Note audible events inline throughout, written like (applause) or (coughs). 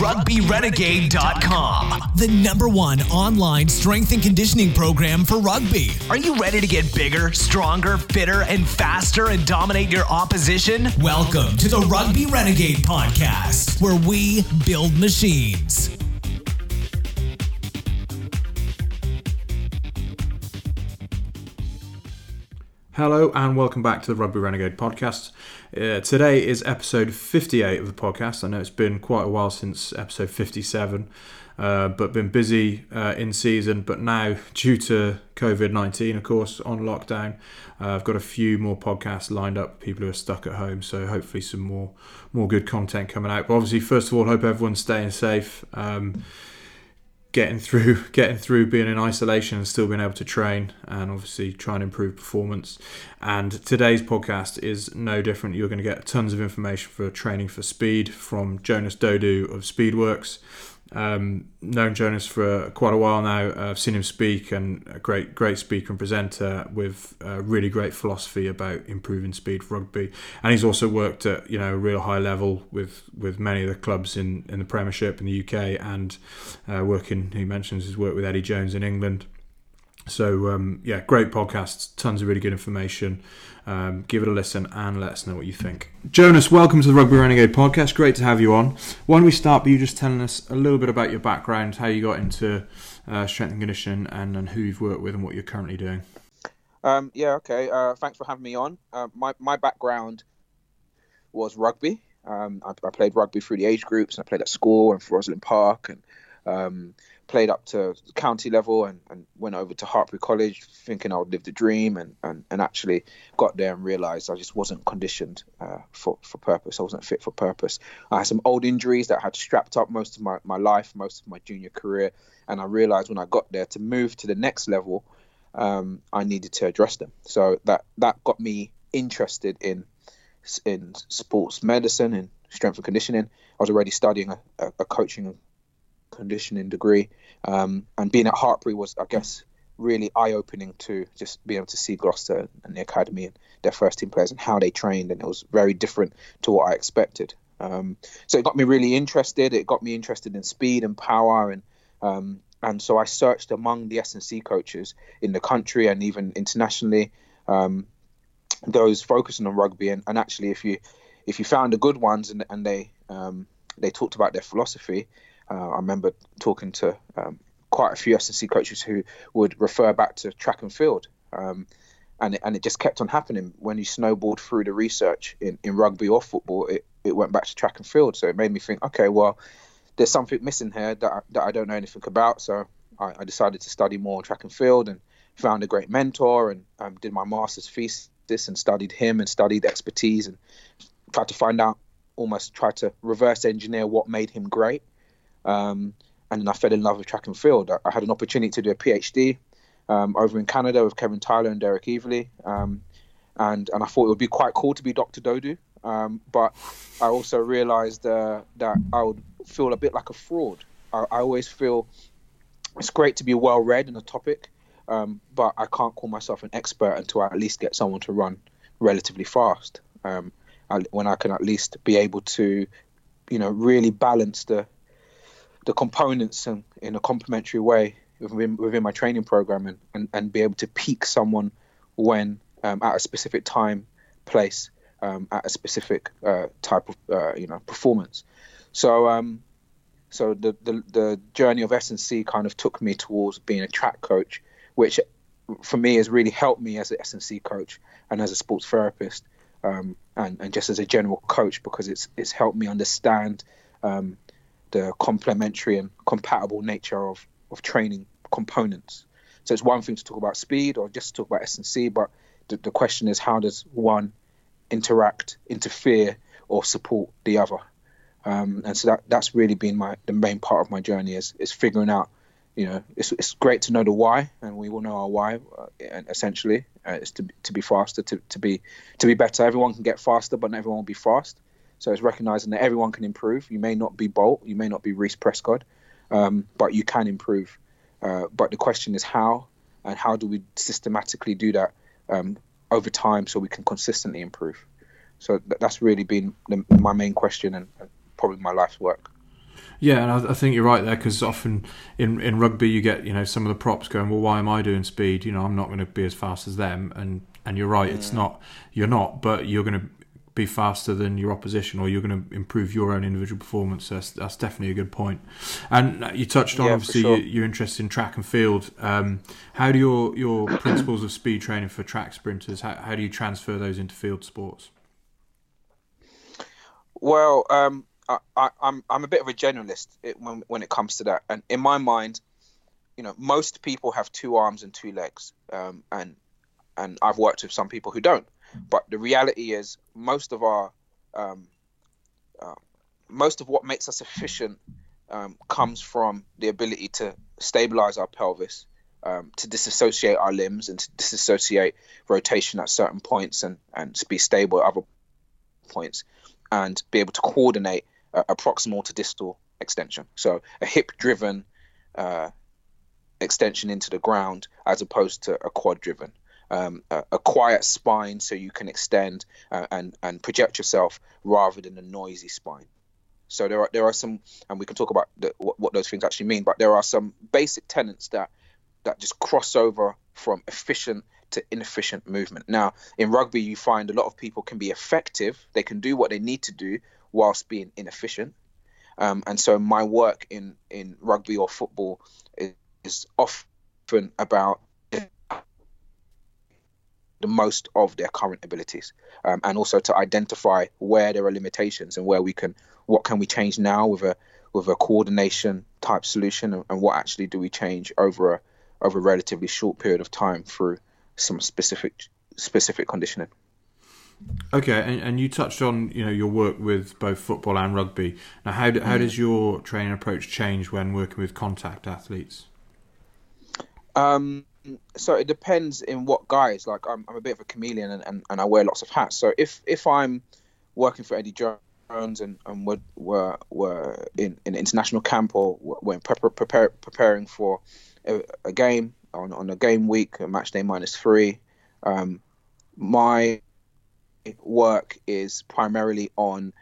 rugbyrenegade.com, the number one online strength and conditioning program for rugby. Are you ready to get bigger, stronger, fitter, and faster and dominate your opposition? Welcome to the Rugby Renegade podcast, where we build machines. Hello and welcome back to the Rugby Renegade podcast. Uh, today is episode 58 of the podcast. I know it's been quite a while since episode 57, uh, but been busy uh, in season. But now, (laughs) due to COVID 19, of course, on lockdown, uh, I've got a few more podcasts lined up. For people who are stuck at home, so hopefully some more more good content coming out. But obviously, first of all, hope everyone's staying safe. Um, getting through (laughs) getting through being in isolation and still being able to train and obviously try and improve performance. And today's podcast is no different. You're going to get tons of information for training for speed from Jonas Dodoo of speedworks um, known Jonas for quite a while now. Uh, I've seen him speak, and a great, great speaker and presenter with a really great philosophy about improving speed for rugby. And he's also worked at you know a real high level with with many of the clubs in in the Premiership in the UK, and uh, working. He mentions his work with Eddie Jones in England. So um, yeah, great podcast, tons of really good information. Um, give it a listen and let us know what you think. Jonas, welcome to the Rugby Renegade podcast. Great to have you on. Why don't we start by you just telling us a little bit about your background, how you got into uh, strength and conditioning, and, and who you've worked with and what you're currently doing. Um, yeah, okay. Uh, thanks for having me on. Uh, my my background was rugby. Um, I, I, played rugby through the age groups, and I played at school and for Rosslyn Park, and um, played up to county level and, and went over to Hartpury College thinking I would live the dream and, and, and actually got there and realised I just wasn't conditioned uh, for, for purpose. I wasn't fit for purpose. I had some old injuries that I had strapped up most of my, my life, most of my junior career. And I realised when I got there to move to the next level, um, I needed to address them. So that, that got me interested in in sports medicine and strength and conditioning. I was already studying a, a, a coaching conditioning degree. Um, and being at Hartpury was, I guess, really eye opening to just being able to see Gloucester and the academy and their first team players and how they trained. And it was very different to what I expected. Um, so it got me really interested. It got me interested in speed and power. And um, and so I searched among the S&C coaches in the country and even internationally, um, those focusing on rugby. And, and actually, if you if you found the good ones and, and they um, they talked about their philosophy, I remember talking to um, quite a few S&C coaches who would refer back to track and field. Um, and, it, and it just kept on happening. When you snowballed through the research in, in rugby or football, it, it went back to track and field. So it made me think, okay, well, there's something missing here that I, that I don't know anything about. So I, I decided to study more track and field and found a great mentor and um, did my master's thesis and studied him and studied expertise and tried to find out, almost tried to reverse engineer what made him great. Um, and then I fell in love with track and field. I, I had an opportunity to do a PhD um, over in Canada with Kevin Tyler and Derek Evely. Um, and, and I thought it would be quite cool to be Dr. Dodoo. Um, but I also realized uh, that I would feel a bit like a fraud. I, I always feel it's great to be well read in a topic, um, but I can't call myself an expert until I at least get someone to run relatively fast. Um, when I can at least be able to, you know, really balance the the components in, in a complementary way within, within my training program and, and, and be able to peak someone when um, at a specific time, place, um, at a specific uh, type of uh, you know performance. So um, so the, the the journey of S and C kind of took me towards being a track coach, which for me has really helped me as an S and C coach and as a sports therapist, um, and and just as a general coach because it's it's helped me understand um, the complementary and compatible nature of, of training components. So it's one thing to talk about speed or just talk about S&C, but the, the question is how does one interact, interfere, or support the other? Um, and so that that's really been my the main part of my journey is is figuring out you know it's, it's great to know the why and we all know our why uh, essentially uh, it's to, to be faster to, to be to be better everyone can get faster but not everyone will be fast so it's recognizing that everyone can improve. You may not be Bolt, you may not be Reece Prescott, um, but you can improve. Uh, but the question is how, and how do we systematically do that um, over time so we can consistently improve? So th- that's really been the, my main question and, and probably my life's work. Yeah, and I, I think you're right there because often in, in rugby you get you know some of the props going, well, why am I doing speed? You know, I'm not going to be as fast as them, and and you're right, it's not you're not, but you're going to be faster than your opposition, or you're going to improve your own individual performance. That's, that's definitely a good point. And you touched on Yeah, obviously sure. you, you're in track and field. Um, how do your your (coughs) principles of speed training for track sprinters? How, how do you transfer those into field sports? Well, um, I, I, I'm I'm a bit of a generalist when when it comes to that, and in my mind, you know, most people have two arms and two legs, um, and and I've worked with some people who don't. But the reality is, most of our um, uh, most of what makes us efficient um, comes from the ability to stabilize our pelvis, um, to disassociate our limbs, and to disassociate rotation at certain points, and and to be stable at other points, and be able to coordinate a, proximal to distal extension. So a hip-driven uh, extension into the ground as opposed to a quad-driven. Um, a, a quiet spine so you can extend uh, and and project yourself rather than a noisy spine. So there are there are some, and we can talk about the, what, what those things actually mean. But there are some basic tenets that that just cross over from efficient to inefficient movement. Now, in rugby, you find a lot of people can be effective; they can do what they need to do whilst being inefficient. Um, and so, my work in in rugby or football is, is often about the most of their current abilities um, and also to identify where there are limitations and where we can what can we change now with a with a coordination type solution and, and what actually do we change over a over a relatively short period of time through some specific specific conditioning Okay, and, and you touched on you know your work with both football and rugby. Now, how do, how does your training approach change when working with contact athletes? Um, so it depends in what guys. Like I'm, I'm a bit of a chameleon and, and, and I wear lots of hats. So if if I'm working for Eddie Jones and, and we're, we're, we're in, in international camp or we're prepar- prepare, preparing for a, a game on, on a game week, a match day minus three, um, my work is primarily on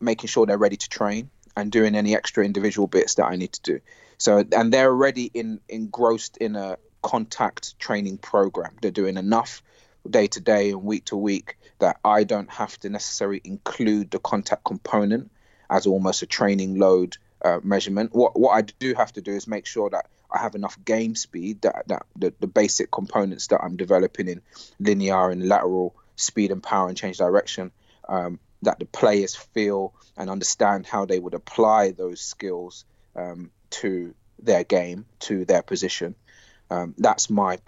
making sure they're ready to train and doing any extra individual bits that I need to do. So and they're already in engrossed in a contact training program. They're doing enough day to day and week to week that I don't have to necessarily include the contact component as almost a training load uh, measurement. What what I do have to do is make sure that I have enough game speed that that the, the basic components that I'm developing in linear and lateral speed and power and change direction um, that the players feel and understand how they would apply those skills um, to their game, to their position. Um, that's my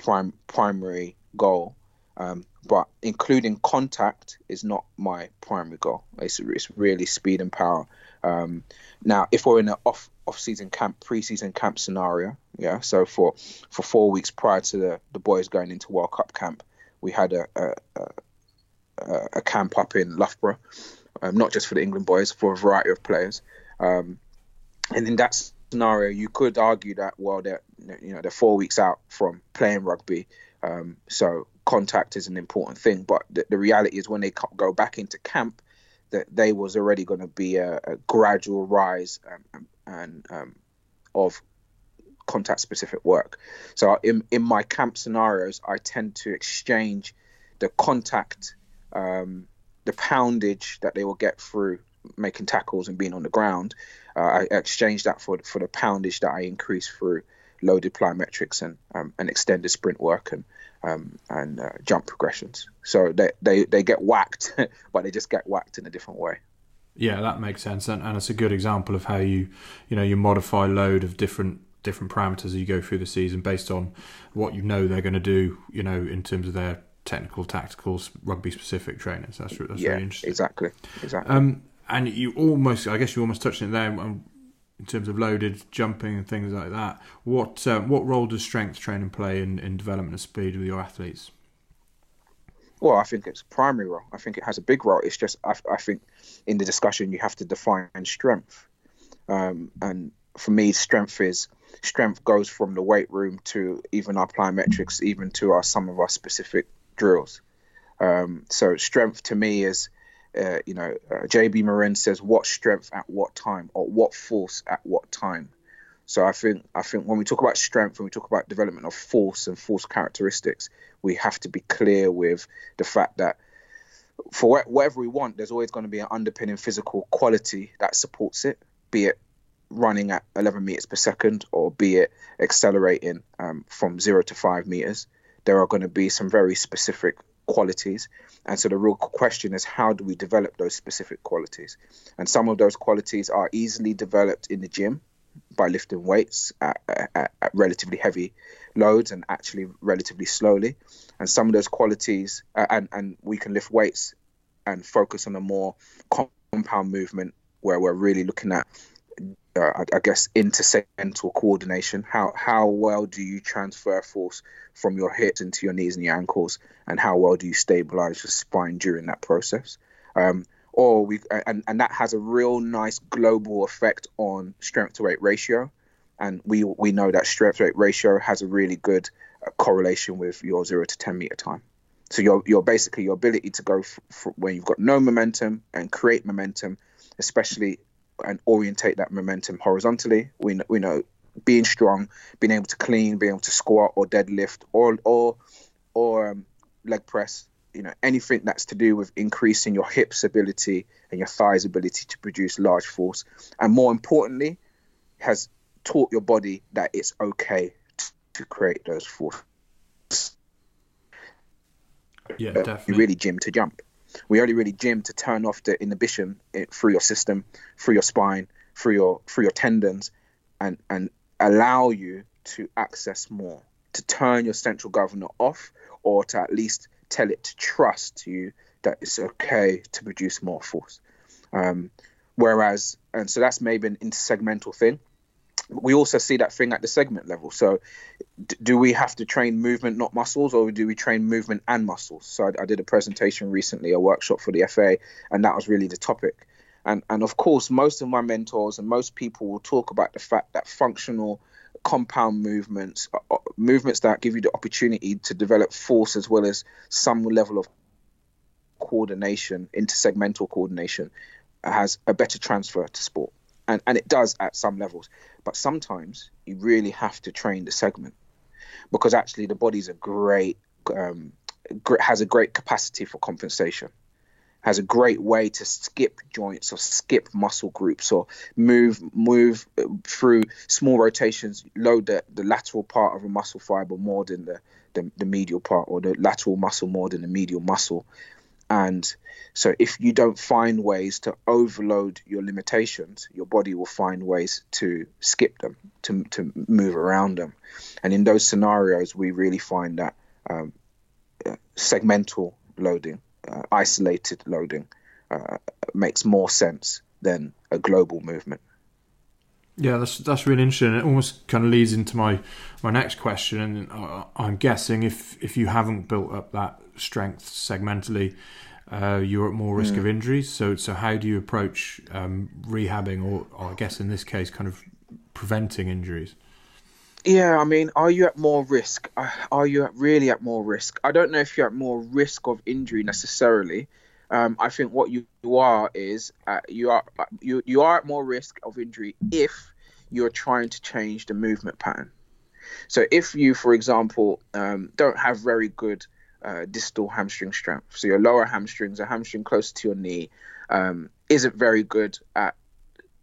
primary goal. Um, but including contact is not my primary goal. It's, it's really speed and power. Um, now, if we're in an off off season camp, pre-season camp scenario, yeah. So for for four weeks prior to the, the boys going into World Cup camp, we had a, a, a, a camp up in Loughborough, um, not just for the England boys, for a variety of players. Um, and in that scenario, you could argue that well, they're you know they're four weeks out from playing rugby, um, so contact is an important thing. But the, the reality is when they go back into camp, that they was already going to be a, a gradual rise um, and um, of contact specific work. So in in my camp scenarios, I tend to exchange the contact, um, the poundage that they will get through making tackles and being on the ground. Uh, I exchange that for for the poundage that I increase through loaded plyometrics and um, and extended sprint work and um, and uh, jump progressions. So they, they they get whacked, (laughs) but they just get whacked in a different way. Yeah, that makes sense, and, and it's a good example of how you you know you modify load of different different parameters as you go through the season based on what you know they're going to do. You know, in terms of their technical, tactical, rugby specific trainers. That's that's yeah, really interesting. exactly, exactly. Um, and you almost, I guess, you almost touched it there um, in terms of loaded jumping and things like that. What um, what role does strength training play in, in development of speed with your athletes? Well, I think it's a primary role. I think it has a big role. It's just I, I think in the discussion you have to define strength, um, and for me, strength is strength goes from the weight room to even our plyometrics, even to our some of our specific drills. Um, so strength to me is uh, you know, uh, JB Morin says what strength at what time or what force at what time. So I think I think when we talk about strength, and we talk about development of force and force characteristics, we have to be clear with the fact that for whatever we want, there's always going to be an underpinning physical quality that supports it, be it running at 11 meters per second or be it accelerating um, from zero to five meters. There are going to be some very specific qualities. And so the real question is how do we develop those specific qualities? And some of those qualities are easily developed in the gym by lifting weights at, at, at, relatively heavy loads and actually relatively slowly. And some of those qualities, uh, and, and we can lift weights and focus on a more compound movement where we're really looking at, uh, I, guess, intersegmental coordination. How, how well do you transfer force from your hips into your knees and your ankles? And how well do you stabilize your spine during that process? Um, or we and, and that has a real nice global effect on strength to weight ratio and we we know that strength to weight ratio has a really good uh, correlation with your 0 to 10 meter time so your your basically your ability to go f- f- when you've got no momentum and create momentum especially and orientate that momentum horizontally. We we know being strong being able to clean being able to squat or deadlift or or or um, leg press you know anything that's to do with increasing your hips ability and your thighs ability to produce large force. And more importantly has taught your body that it's okay to, to create those forces yeah definitely. we really gym to jump we only really gym to turn off the inhibition through your system through your spine through your through your tendons and and allow you to access more to turn your central governor off or to at least tell it to trust you that it's okay to produce more force. Um, whereas, and so that's maybe an intersegmental thing. We also see that thing at the segment level. So, d- do we have to train movement, not muscles, or do we train movement and muscles? So, I, I did a presentation recently, a workshop for the FA, and that was really the topic. And, and of course, most of my mentors and most people will talk about the fact that functional compound movements, uh, uh, movements that give you the opportunity to develop force as well as some level of coordination, intersegmental coordination, has a better transfer to sport. And, and it does at some levels. But sometimes you really have to train the segment because actually the body's a great, um, has a great capacity for compensation has a great way to skip joints or skip muscle groups or move move through small rotations, load the, the lateral part of a muscle fiber more than the, the, the medial part or the lateral muscle more than the medial muscle. And so if you don't find ways to overload your limitations, your body will find ways to skip them, to, to move around them. And in those scenarios, we really find that um, uh, segmental loading uh, isolated loading uh, makes more sense than a global movement. Yeah, that's that's really interesting. It almost kind of leads into my my next question, and uh, I'm guessing if if you haven't built up that strength segmentally, uh, you're at more risk mm. of injuries. So so how do you approach um, rehabbing, or, or I guess in this case, kind of preventing injuries? Yeah, I mean, are you at more risk? Uh, are you really at more risk? I don't know if you're at more risk of injury necessarily. Um, I think what you, you are is uh, you are uh, you you are at more risk of injury if you're trying to change the movement pattern. So if you, for example, um, don't have very good uh, distal hamstring strength, so your lower hamstrings, a hamstring close to your knee, um, isn't very good at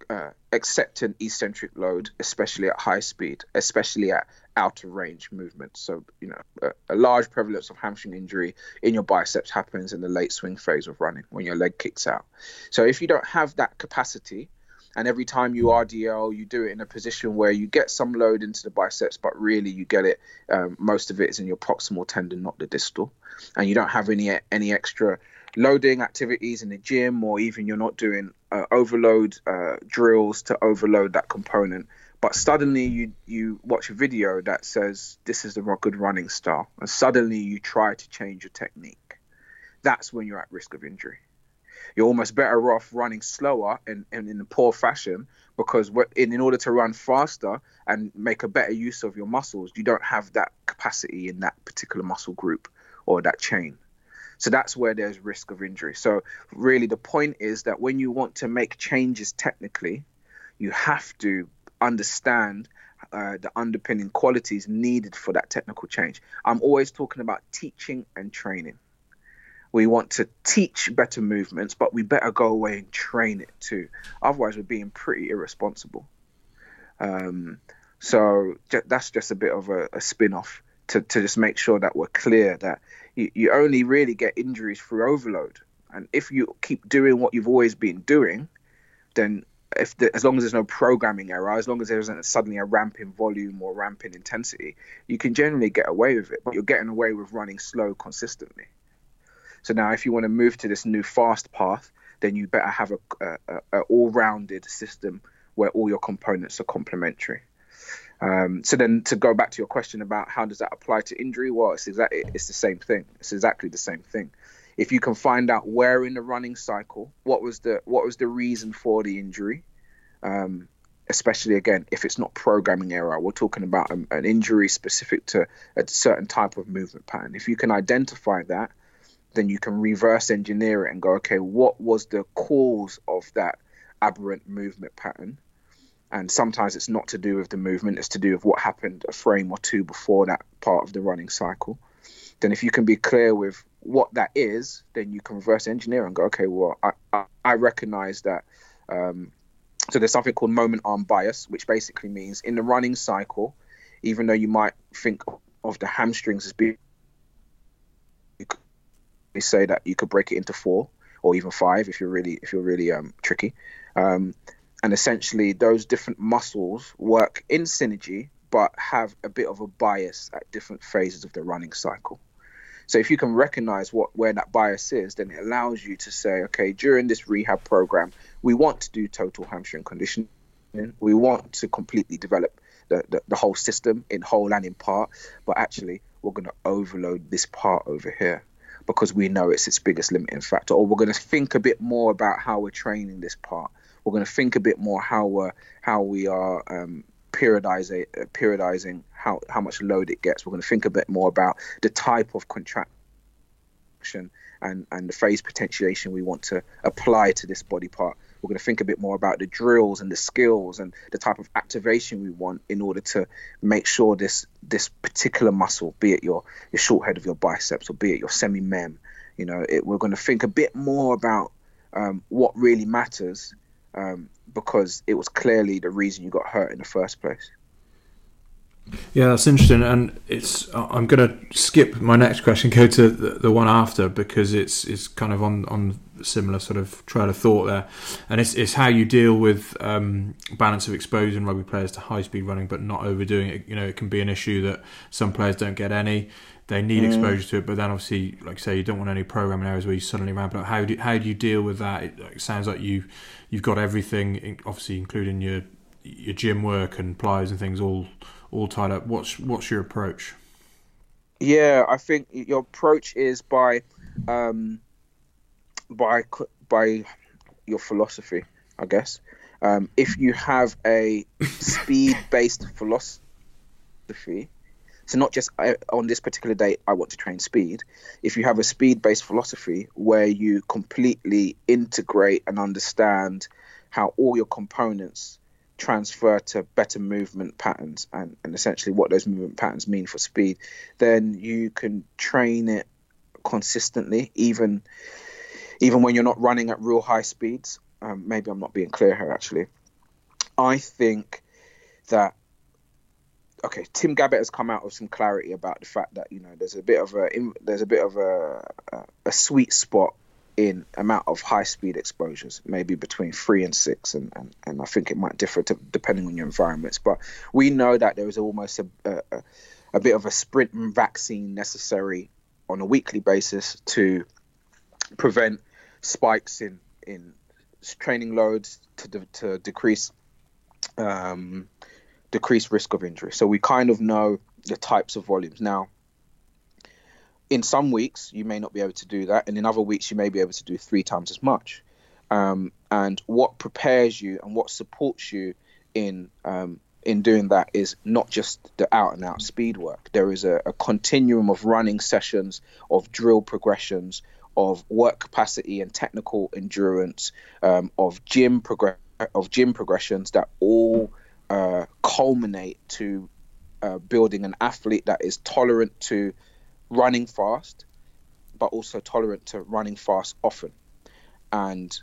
uh, accept an eccentric load, especially at high speed, especially at out of range movements. So, you know, a, a, large prevalence of hamstring injury in your biceps happens in the late swing phase of running when your leg kicks out. So, if you don't have that capacity, and every time you RDL, you do it in a position where you get some load into the biceps, but really you get it. Um, most of it is in your proximal tendon, not the distal, and you don't have any any extra loading activities in the gym, or even you're not doing uh, overload uh, drills to overload that component. But suddenly you you watch a video that says this is the good running style, and suddenly you try to change your technique. That's when you're at risk of injury. You're almost better off running slower and, and in a poor fashion because in, in order to run faster and make a better use of your muscles, you don't have that capacity in that particular muscle group or that chain. So that's where there's risk of injury. So really, the point is that when you want to make changes technically, you have to understand uh, the underpinning qualities needed for that technical change. I'm always talking about teaching and training. We want to teach better movements, but we better go away and train it too. Otherwise, we're being pretty irresponsible. Um, so that's just a bit of a, a spin off to, to just make sure that we're clear that you, you only really get injuries through overload. And if you keep doing what you've always been doing, then if the, as long as there's no programming error, as long as there isn't suddenly a ramp in volume or ramp in intensity, you can generally get away with it. But you're getting away with running slow consistently. So now, if you want to move to this new fast path, then you better have a, a, a all-rounded system where all your components are complementary. Um, so then, to go back to your question about how does that apply to injury, well, it's exactly it's the same thing. It's exactly the same thing. If you can find out where in the running cycle, what was the what was the reason for the injury, um, especially again if it's not programming error, we're talking about an, an injury specific to a certain type of movement pattern. If you can identify that, then you can reverse engineer it and go, okay, what was the cause of that aberrant movement pattern? and sometimes it's not to do with the movement it's to do with what happened a frame or two before that part of the running cycle then if you can be clear with what that is then you can reverse engineer and go okay well i, I, I recognize that um, so there's something called moment arm bias which basically means in the running cycle even though you might think of the hamstrings as being say that you could break it into four or even five if you're really if you're really um, tricky. Um, and essentially those different muscles work in synergy but have a bit of a bias at different phases of the running cycle. So if you can recognize what where that bias is then it allows you to say okay during this rehab program we want to do total hamstring conditioning. We want to completely develop the, the, the whole system in whole and in part but actually we're going to overload this part over here because we know it's its biggest limiting factor or we're going to think a bit more about how we're training this part we're going to think a bit more how we're, how we are um, periodizing uh, periodizing how how much load it gets. We're going to think a bit more about the type of contraction and and the phase potentiation we want to apply to this body part. We're going to think a bit more about the drills and the skills and the type of activation we want in order to make sure this this particular muscle, be it your your short head of your biceps or be it your semi mem, you know, it, we're going to think a bit more about um, what really matters um, because it was clearly the reason you got hurt in the first place. Yeah, that's interesting, and it's. I'm going to skip my next question, (laughs) go to the, the, one after because it's it's kind of on on similar sort of trail of thought there, and it's it's how you deal with um, balance of exposing rugby players to high speed running, but not overdoing it. You know, it can be an issue that some players don't get any. They need mm. exposure to it, but then obviously, like I say, you don't want any programming areas where you suddenly ramp it up. How do how do you deal with that? It, it sounds like you you've got everything, obviously including your your gym work and pliers and things all all tied up. What's what's your approach? Yeah, I think your approach is by um, by by your philosophy, I guess. Um, if you have a (laughs) speed based philosophy, so not just uh, on this particular day I want to train speed. If you have a speed based philosophy where you completely integrate and understand how all your components transfer to better movement patterns and, and essentially what those movement patterns mean for speed, then you can train it consistently, even even when you're not running at real high speeds. Um, maybe I'm not being clear here. Actually, I think that okay, Tim Gabbett has come out with some clarity about the fact that you know there's a bit of a there's a bit of a a sweet spot in amount of high speed exposures, maybe between three and six, and, and, and I think it might differ to, depending on your environments. But we know that there is almost a, a, a bit of a sprint vaccine necessary on a weekly basis to prevent spikes in in training loads to de- to decrease um, decrease risk of injury. So we kind of know the types of volumes now in some weeks you may not be able to do that, and in other weeks you may be able to do three times as much. Um, and what prepares you and what supports you in um, in doing that is not just the out and out speed work. There is a, a continuum of running sessions, of drill progressions, of work capacity and technical endurance, um, of gym progress of gym progressions that all uh, culminate to uh, building an athlete that is tolerant to running fast, but also tolerant to running fast often. And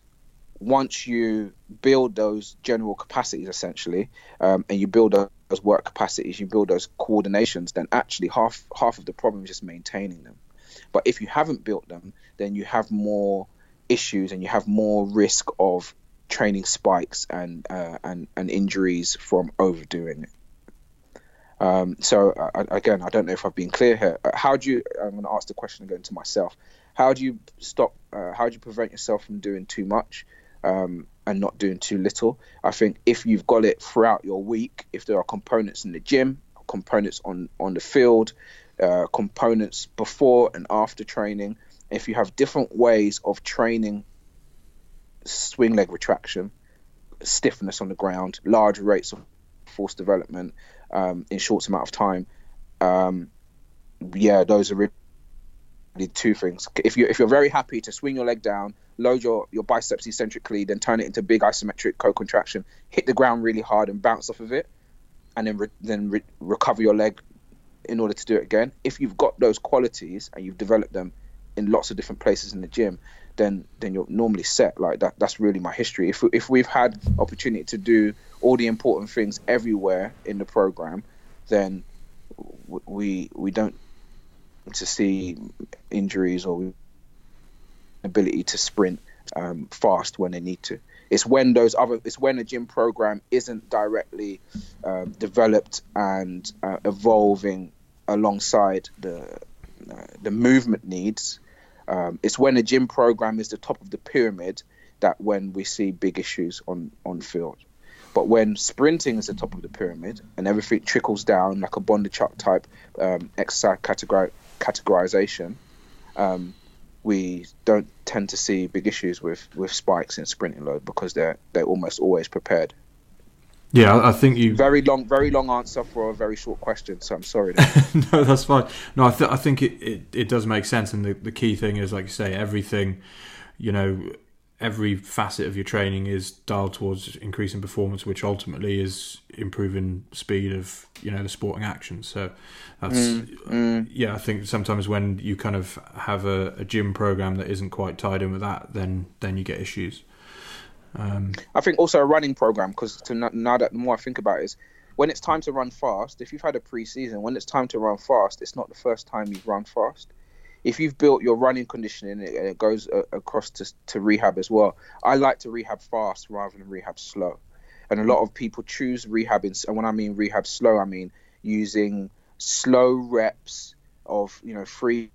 once you build those general capacities, essentially, um, and you build those work capacities, you build those coordinations, then actually half half of the problem is just maintaining them. But if you haven't built them, then you have more issues and you have more risk of training spikes and uh, and and injuries from overdoing it. Um, so uh, again, I don't know if I've been clear here. Uh, how do you? I'm going to ask the question again to myself. How do you stop? Uh, how do you prevent yourself from doing too much um, and not doing too little? I think if you've got it throughout your week, if there are components in the gym, components on on the field, uh, components before and after training, if you have different ways of training swing leg retraction, stiffness on the ground, large rates of force development um, in short amount of time. Um, yeah, those are really two things. If you if you're very happy to swing your leg down, load your your biceps eccentrically, then turn it into big isometric co-contraction, hit the ground really hard and bounce off of it, and then re- then re- recover your leg in order to do it again. If you've got those qualities and you've developed them in lots of different places in the gym, then then you're normally set. Like that. That's really my history. If if we've had opportunity to do all the important things everywhere in the program, then we we don't to see injuries or ability to sprint um, fast when they need to. It's when those other it's when a gym program isn't directly um, developed and uh, evolving alongside the uh, the movement needs um, it's when a gym program is the top of the pyramid that when we see big issues on on field. But when sprinting is the top of the pyramid and everything trickles down like a Bondarchuk type um, exercise categori- categorization, um, we don't tend to see big issues with, with spikes in sprinting load because they're they're almost always prepared. Yeah, I think you very long, very long answer for a very short question. So I'm sorry. (laughs) no, that's fine. No, I, th- I think it, it, it does make sense, and the, the key thing is, like you say, everything, you know, every facet of your training is dialed towards increasing performance, which ultimately is improving speed of you know the sporting action. So that's mm, mm. yeah. I think sometimes when you kind of have a, a gym program that isn't quite tied in with that, then then you get issues. Um, I think also a running program because now that the more I think about it is when it's time to run fast. If you've had a pre-season, when it's time to run fast, it's not the first time you've run fast. If you've built your running conditioning and it goes across to, to rehab as well, I like to rehab fast rather than rehab slow. And a lot of people choose rehab, in, and when I mean rehab slow, I mean using slow reps of you know three,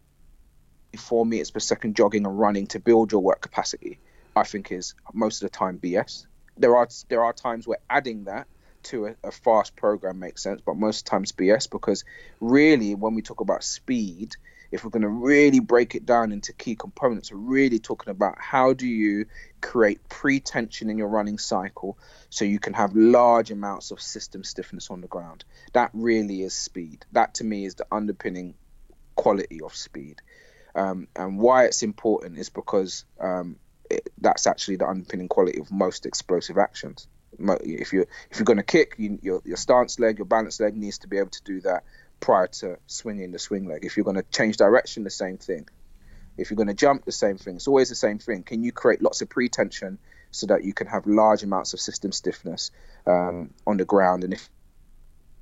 four meters per second jogging and running to build your work capacity I think is most of the time BS. There are there are times where adding that to a, a fast program makes sense, but most times BS because really when we talk about speed, if we're going to really break it down into key components, we're really talking about how do you create pre-tension in your running cycle so you can have large amounts of system stiffness on the ground. That really is speed. That to me is the underpinning quality of speed. Um, and why it's important is because um, it, that's actually the underpinning quality of most explosive actions. If you're if you're going to kick, you, your your stance leg, your balance leg needs to be able to do that prior to swinging the swing leg. If you're going to change direction, the same thing. If you're going to jump, the same thing. It's always the same thing. Can you create lots of pre-tension so that you can have large amounts of system stiffness um, on the ground? And if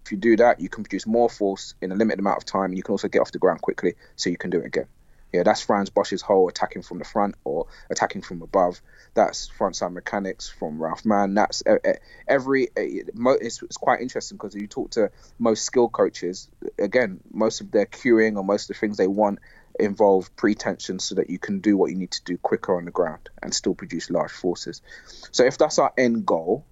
if you do that, you can produce more force in a limited amount of time, and you can also get off the ground quickly, so you can do it again. Yeah, that's Frans Bosch's whole attacking from the front or attacking from above. That's frontside mechanics from Ralph Mann. That's every. It's, it's quite interesting because you talk to most skill coaches. Again, most of their cueing or most of the things they want involve pretension so that you can do what you need to do quicker on the ground and still produce large forces. So if that's our end goal,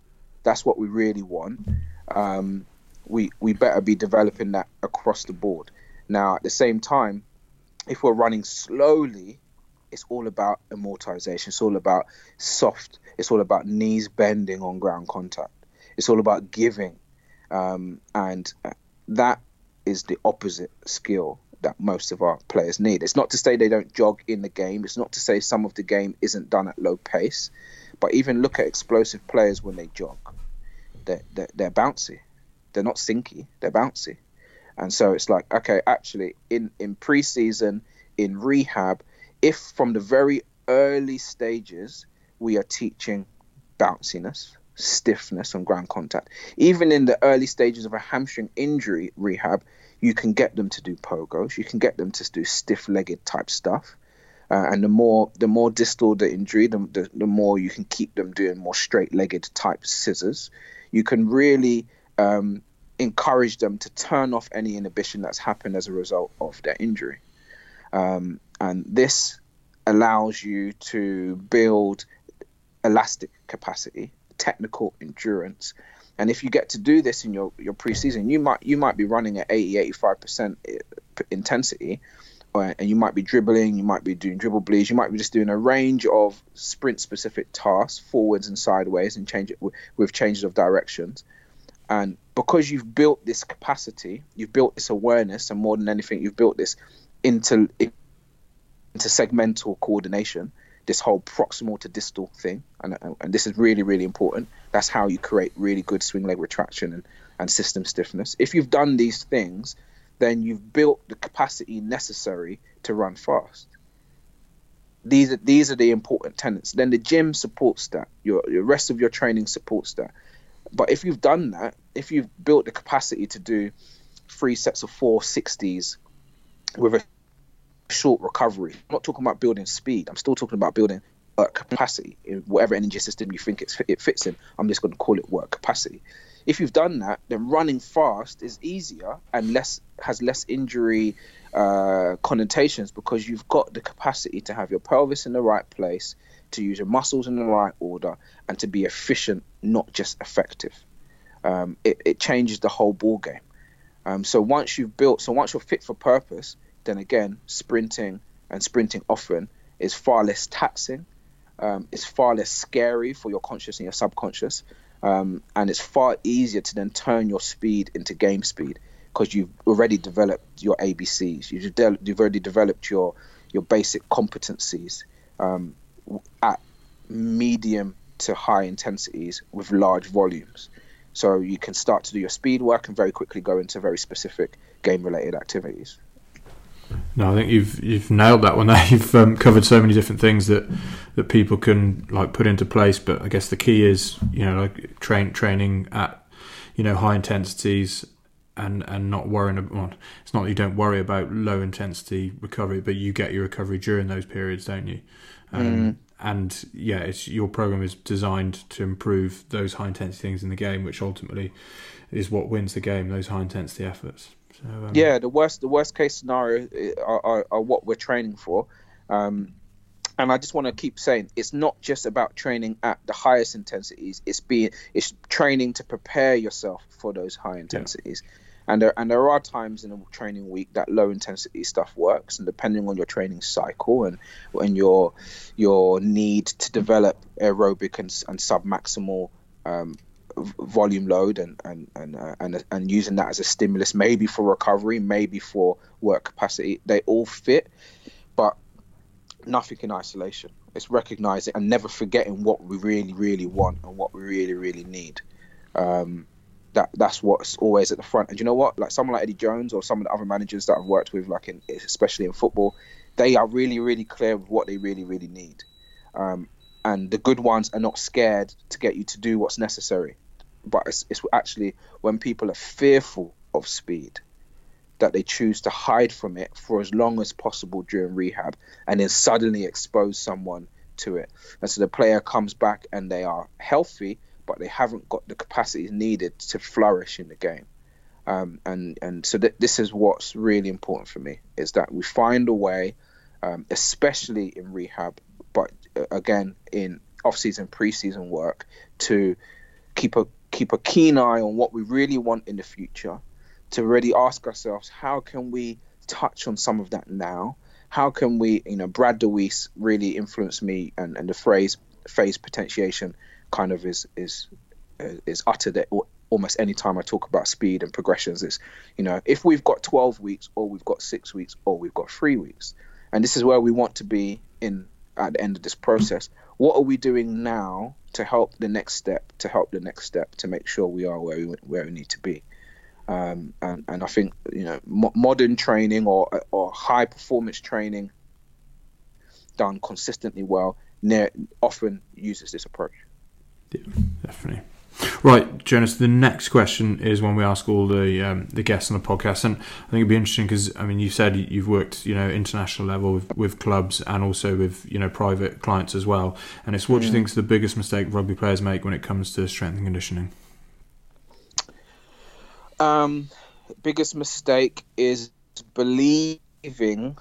that's what we really want. Um, we we better be developing that across the board. Now, at the same time, if we're running slowly, it's all about amortization. It's all about soft. It's all about knees bending on ground contact. It's all about giving. um, and that is the opposite skill that most of our players need. It's not to say they don't jog in the game. It's not to say some of the game isn't done at low pace. But even look at explosive players when they jog. They're, they're, they're bouncy. They're not sinky. They're bouncy. And so it's like, okay, actually, in, in preseason, in rehab, if from the very early stages we are teaching bounciness, stiffness, and ground contact, even in the early stages of a hamstring injury rehab, you can get them to do pogos, you can get them to do stiff legged type stuff. Uh, and the more the more distal the injury, the, the, the more you can keep them doing more straight legged type scissors. You can really um, encourage them to turn off any inhibition that's happened as a result of their injury. Um, and this allows you to build elastic capacity, technical endurance. And if you get to do this in your, your preseason, you might you might be running at 80, 85% intensity, and you might be dribbling, you might be doing dribble bleeds, you might be just doing a range of sprint specific tasks, forwards and sideways, and change it with, with changes of directions. And because you've built this capacity, you've built this awareness, and more than anything, you've built this into intersegmental coordination, this whole proximal to distal thing, and, and this is really really important. That's how you create really good swing leg retraction and, and system stiffness. If you've done these things, then you've built the capacity necessary to run fast. These are these are the important tenets. Then the gym supports that. Your the rest of your training supports that. But if you've done that, if you've built the capacity to do three sets of four sixties with a short recovery, I'm not talking about building speed. I'm still talking about building work capacity in whatever energy system you think it fits in. I'm just going to call it work capacity if you've done that, then running fast is easier and less has less injury uh, connotations because you've got the capacity to have your pelvis in the right place, to use your muscles in the right order, and to be efficient, not just effective. Um, it, it, changes the whole ball game. Um, so once you've built, so once you're fit for purpose, then again, sprinting and sprinting often is far less taxing. Um, it's far less scary for your conscious and your subconscious um, and it's far easier to then turn your speed into game speed because you've already developed your ABCs. You've, de- you've already developed your your basic competencies um, at medium to high intensities with large volumes. So you can start to do your speed work and very quickly go into very specific game related activities. No, I think you've you've nailed that one. (laughs) You've um, covered so many different things that that people can like put into place. But I guess the key is you know like train training at you know high intensities and and not worrying about. Well, it's not that you don't worry about low intensity recovery, but you get your recovery during those periods, don't you? Um, mm. And yeah, it's your program is designed to improve those high intensity things in the game, which ultimately is what wins the game. Those high intensity efforts. So, um, yeah, the worst the worst case scenario are, are, are what we're training for. Um, and I just want to keep saying it's not just about training at the highest intensities. It's being it's training to prepare yourself for those high intensities. Yeah. And there and there are times in a training week that low intensity stuff works, and depending on your training cycle and and your your need to develop aerobic and, and submaximal um, volume load and and and, uh, and and using that as a stimulus, maybe for recovery, maybe for work capacity, they all fit. But nothing in isolation. It's recognizing and never forgetting what we really, really want and what we really, really need. Um, that that's what's always at the front. And you know what? Like someone like Eddie Jones or some of the other managers that I've worked with, like in especially in football, they are really, really clear with what they really, really need. Um, and the good ones are not scared to get you to do what's necessary. But it's, it's actually when people are fearful of speed that they choose to hide from it for as long as possible during rehab and then suddenly expose someone to it. And so the player comes back and they are healthy, but they haven't got the capacities needed to flourish in the game. Um, and and so th- this is what's really important for me is that we find a way, um, especially in rehab, but uh, again in off-season, pre-season work, to keep a keep a keen eye on what we really want in the future to really ask ourselves how can we touch on some of that now? How can we, you know, Brad DeWeese really influenced me, and, and the phrase phase potentiation kind of is is is uttered all, almost any time I talk about speed and progressions is, you know, if we've got 12 weeks or we've got six weeks or we've got three weeks, and this is where we want to be in at the end of this process. What are we doing now to help the next step, to help the next step, to make sure we are where we where we need to be? Um, and and I think you know mo- modern training or or high performance training done consistently well often uses this approach. Yeah, definitely. Right, Jonas. The next question is one we ask all the um, the guests on the podcast, and I think it'd be interesting because I mean, you said you've worked, you know, international level with, with clubs and also with you know private clients as well. And it's what do you mm. think is the biggest mistake rugby players make when it comes to strength and conditioning? Um, biggest mistake is believing.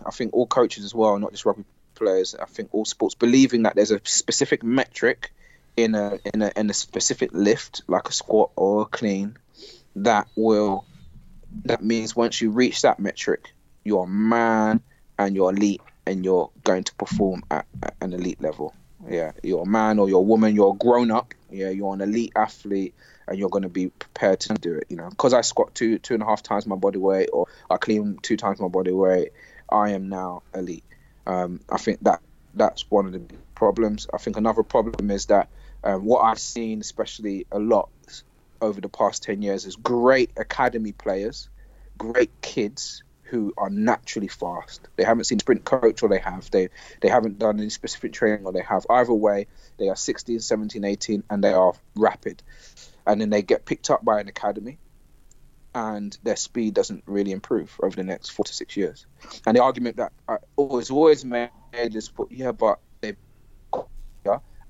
I think all coaches as well, not just rugby players. I think all sports believing that there's a specific metric in a in a in a specific lift, like a squat or a clean, that will that means once you reach that metric, you're a man and you're elite and you're going to perform at, at an elite level. Yeah, you're a man or you're a woman, you're a grown up. Yeah, you're an elite athlete and you're going to be prepared to do it. You know, because I squat two two and a half times my body weight or I clean two times my body weight, I am now elite. Um, I think that that's one of the problems. I think another problem is that um, what I've seen, especially a lot over the past 10 years, is great academy players, great kids who are naturally fast. They haven't seen sprint coach or they have. They they haven't done any specific training or they have. Either way, they are 16, 17, 18 and they are rapid. And then they get picked up by an academy and their speed doesn't really improve over the next four to six years. And the argument that I always always made is, yeah, but yeah,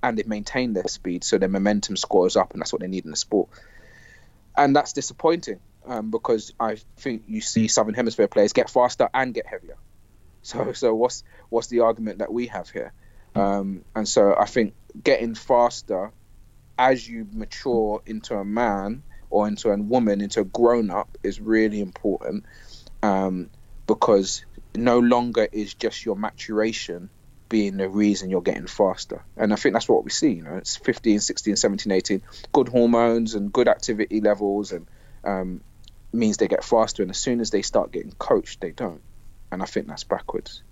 and they've maintained their speed, so their momentum scores up, and that's what they need in the sport. And that's disappointing um, because I think you see Southern Hemisphere players get faster and get heavier. So, so what's what's the argument that we have here? Um, and so I think getting faster as you mature into a man or into a woman, into a grown up, is really important um, because no longer is just your maturation being the reason you're getting faster. And I think that's what we see. You know, it's 15, 16, 17, 18, good hormones and good activity levels, and um, means they get faster. And as soon as they start getting coached, they don't. And I think that's backwards.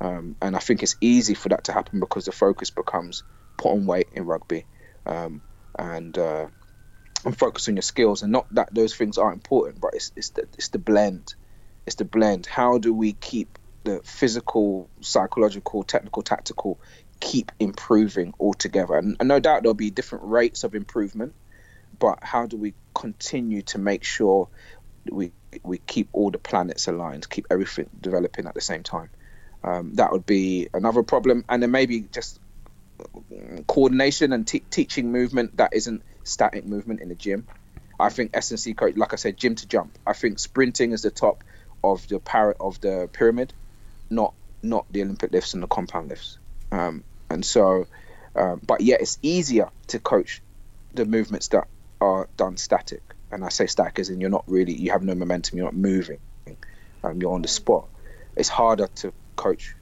Um, and I think it's easy for that to happen because the focus becomes put on weight in rugby, um, and uh, and focus on your skills. And not that those things are important, but it's it's the it's the blend. It's the blend. How do we keep the physical, psychological, technical, tactical keep improving altogether. And, and no doubt there'll be different rates of improvement, but how do we continue to make sure we we keep all the planets aligned, keep everything developing at the same time? Um, that would be another problem, and then maybe just coordination and teaching movement that isn't static movement in the gym. I think S&C coach, like I said, gym to jump. I think sprinting is the top of the par- of the pyramid, not not the Olympic lifts and the compound lifts. Um, and so, um, but yet it's easier to coach the movements that are done static. And I say static as in you're not really, you have no momentum, you're not moving, um, you're on the spot. It's harder to coach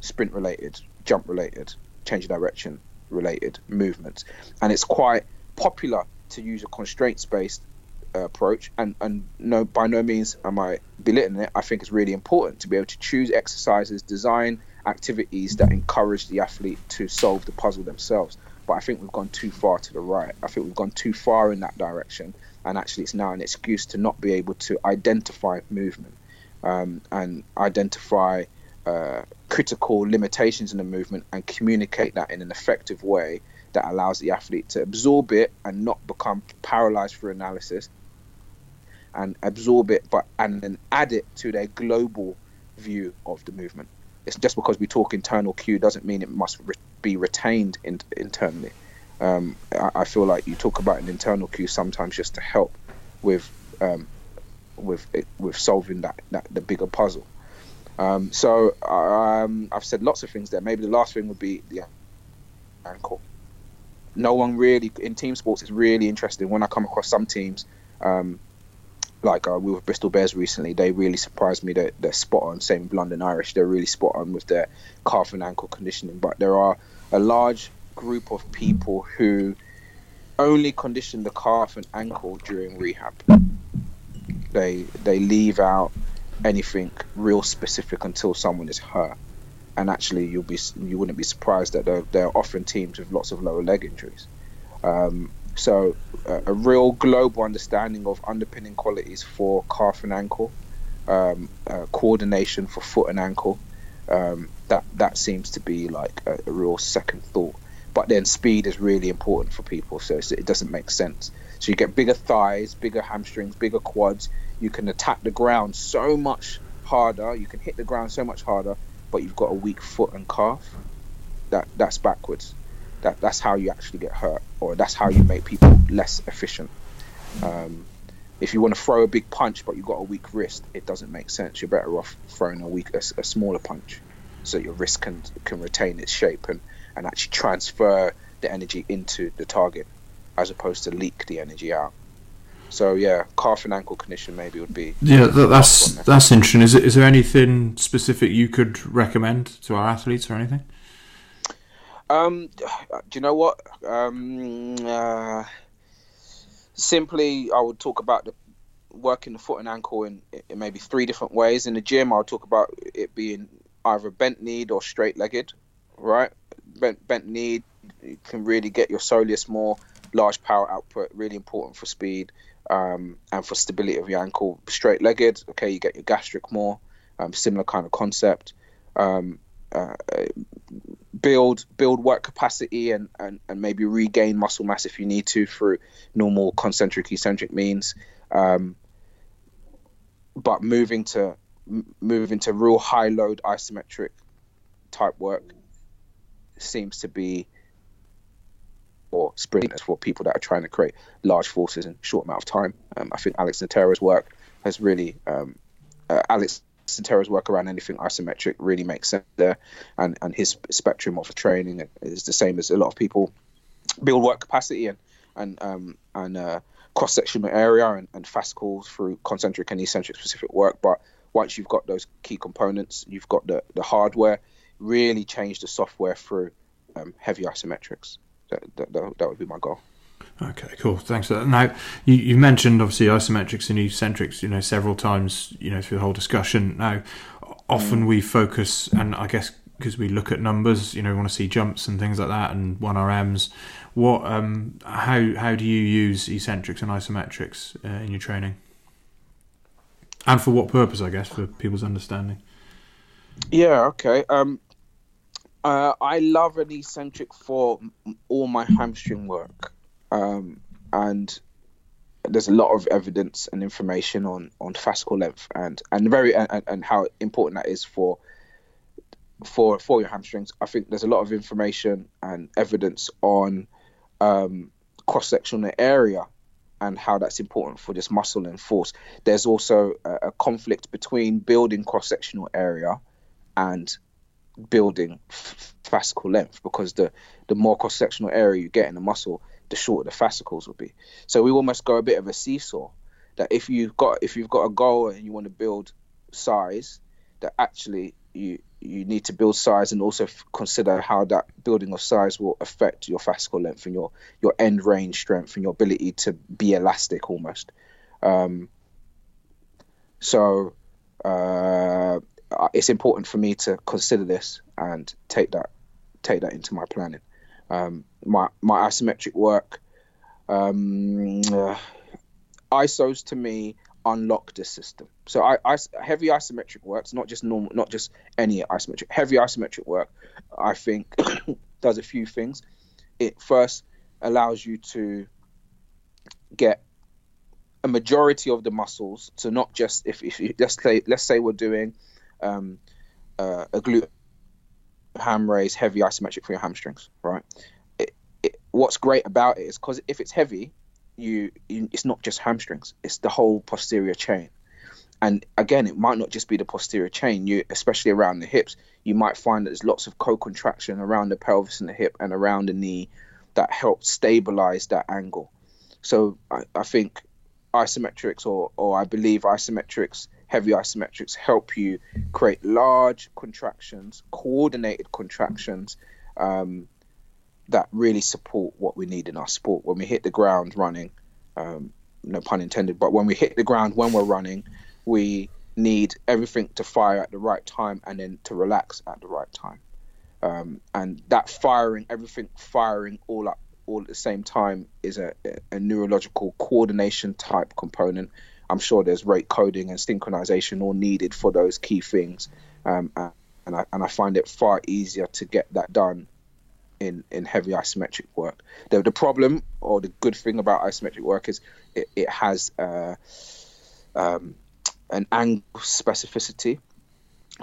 sprint related, jump related, change of direction related movements. And it's quite popular to use a constraints based approach and and no by no means am I belittling it. I think it's really important to be able to choose exercises design activities that encourage the athlete to solve the puzzle themselves. But I think we've gone too far to the right. I think we've gone too far in that direction and actually it's now an excuse to not be able to identify movement um, and identify uh, critical limitations in the movement and communicate that in an effective way that allows the athlete to absorb it and not become paralyzed through analysis and absorb it, but and then add it to their global view of the movement. It's just because we talk internal cue doesn't mean it must re- be retained in, internally. Um, I, I, feel like you talk about an internal cue sometimes just to help with um, with it, with solving that, that the bigger puzzle. Um, so um, I've said lots of things there. Maybe the last thing would be the ankle. No one really in team sports is really interested. When I come across some teams, um, like uh, we were Bristol Bears recently, they really surprised me. That they're spot on. Same with London Irish, they're really spot on with their calf and ankle conditioning. But there are a large group of people who only condition the calf and ankle during rehab. They they leave out anything real specific until someone is hurt. And actually, you'll be you wouldn't be surprised that they're, they're often teams with lots of lower leg injuries. Um, so uh, a real global understanding of underpinning qualities for calf and ankle, um, uh, coordination for foot and ankle. Um, that that seems to be like a, a, real second thought. But then speed is really important for people, so it doesn't make sense. So you get bigger thighs, bigger hamstrings, bigger quads. You can attack the ground so much harder. You can hit the ground so much harder, but you've got a weak foot and calf. That that's backwards. That that's how you actually get hurt, or that's how you make people less efficient. Um, if you want to throw a big punch but you've got a weak wrist, it doesn't make sense. You're better off throwing a weak, a, a smaller punch, so your wrist can can retain its shape and and actually transfer the energy into the target, as opposed to leak the energy out. So yeah, calf and ankle condition maybe would be. Yeah, that, that's that's interesting. Is it, is there anything specific you could recommend to our athletes or anything? Um, do you know what? Um, uh, simply, I would talk about the working the foot and ankle in, in maybe three different ways. In the gym, I'll talk about it being either bent kneed or straight legged, right? Bent bent knee you can really get your soleus more, large power output, really important for speed um, and for stability of your ankle. Straight legged, okay, you get your gastroc more, um, similar kind of concept. Um, uh, build build work capacity and, and, and maybe regain muscle mass if you need to through normal concentric eccentric means um, but moving to moving to real high load isometric type work seems to be or sprinters for people that are trying to create large forces in a short amount of time. Um, I think Alex Natera's work has really um, uh, Alex Natera's work around anything isometric really makes sense there, and and his spectrum of training is the same as a lot of people build work capacity and and um, and uh, cross sectional area and, and fascicles through concentric and eccentric specific work. But once you've got those key components, you've got the the hardware. Really change the software through um, heavy isometrics. That, that, that would be my goal. Okay, cool. Thanks for that. Now, you, you mentioned obviously isometrics and eccentrics, you know, several times, you know, through the whole discussion. Now, often we focus, and I guess because we look at numbers, you know, we want to see jumps and things like that, and one RMs. What, um, how how do you use eccentrics and isometrics uh, in your training? And for what purpose, I guess, for people's understanding? Yeah. Okay. Um, uh, I love an eccentric for all my hamstring work um, and there's a lot of evidence and information on on fascicle length and and very and, and how important that is for for for your hamstrings. I think there's a lot of information and evidence on um, cross sectional area and how that's important for this muscle and force. There's also a, a conflict between building cross sectional area and building f- fascicle length because the the more cross sectional area you get in the muscle, the shorter the fascicles will be. So we almost go a bit of a seesaw. That if you've got if you've got a goal and you want to build size, that actually you you need to build size and also f- consider how that building of size will affect your fascicle length and your your end range strength and your ability to be elastic almost. Um, so uh, it's important for me to consider this and take that take that into my planning um, my my isometric work. Um, uh, ISOs to me unlock this system. So I, I, heavy isometric works, not just normal, not just any isometric. Heavy isometric work, I think, (coughs) does a few things. It first allows you to get a majority of the muscles. So not just if, if you, let's say let's say we're doing um, uh, a glute ham raise heavy isometric for your hamstrings, right? It, it, what's great about it is because if it's heavy, you, you it's not just hamstrings; it's the whole posterior chain. And again, it might not just be the posterior chain. You, especially around the hips, you might find that there's lots of co-contraction around the pelvis and the hip and around the knee that help stabilize that angle. So I, I think isometrics, or or I believe isometrics heavy isometrics help you create large contractions, coordinated contractions, um, that really support what we need in our sport. When we hit the ground running, um, no pun intended, but when we hit the ground when we're running, we need everything to fire at the right time and then to relax at the right time. Um, and that firing, everything firing all up all at the same time is a, a neurological coordination type component. I'm sure there's rate coding and synchronization all needed for those key things. Um, and I, and I find it far easier to get that done in, in heavy isometric work. The, the problem or the good thing about isometric work is it, it has uh, um, an angle specificity.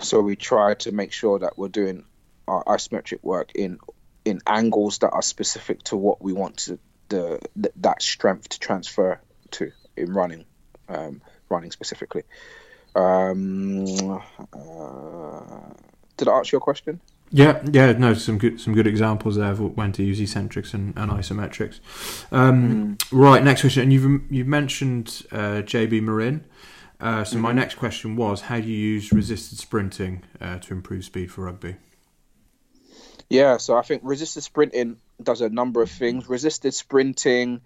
So we try to make sure that we're doing our isometric work in in angles that are specific to what we want to the, the that strength to transfer to in running, um, running specifically. Um, uh, did I answer your question? Yeah, yeah, no, some good some good examples there of when to use eccentrics and, and isometrics. Um, mm. Right, next question, and you've you've mentioned uh, JB Morin. Uh, so mm-hmm. my next question was, how do you use resisted sprinting uh, to improve speed for rugby? Yeah, so I think resisted sprinting does a number of things. Resisted sprinting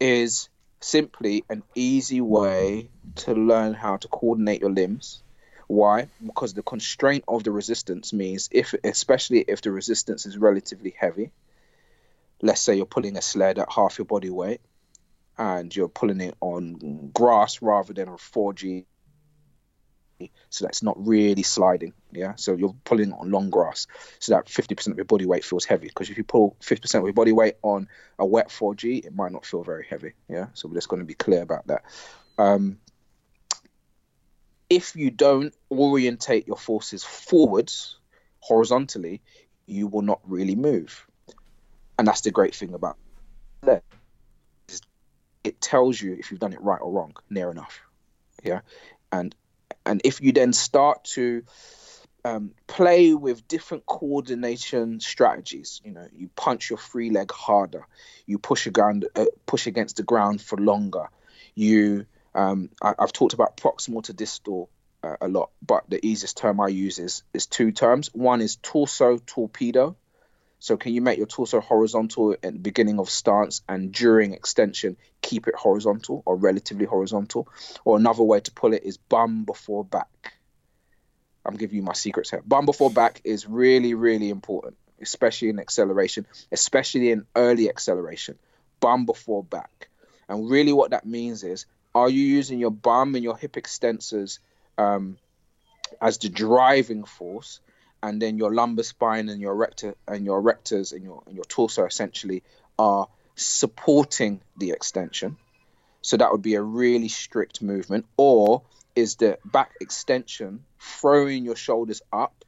is simply an easy way to learn how to coordinate your limbs. Why? Because the constraint of the resistance means if especially if the resistance is relatively heavy, let's say you're pulling a sled at half your body weight and you're pulling it on grass rather than on 4G so that's not really sliding. Yeah, so you're pulling on long grass, so that 50% of your body weight feels heavy. Because if you pull 50% of your body weight on a wet 4G, it might not feel very heavy. Yeah, so we're just going to be clear about that. Um, if you don't orientate your forces forwards horizontally, you will not really move. And that's the great thing about that. It tells you if you've done it right or wrong, near enough. Yeah. And and if you then start to um, play with different coordination strategies. You know, you punch your free leg harder, you push ground, uh, push against the ground for longer. You, um, I, have talked about proximal to distal uh, a lot, but the easiest term I use is is two terms. One is torso torpedo, so can you make your torso horizontal at the beginning of stance and during extension keep it horizontal or relatively horizontal? Or another way to pull it is bum before back. I'm giving you my secrets here. Bum before back is really, really important, especially in acceleration, especially in early acceleration. Bum before back. And really what that means is, are you using your bum and your hip extensors um, as the driving force and then your lumbar spine and your rector and your rectors and your and your torso essentially are supporting the extension. So that would be a really strict movement. Or is the back extension throwing your shoulders up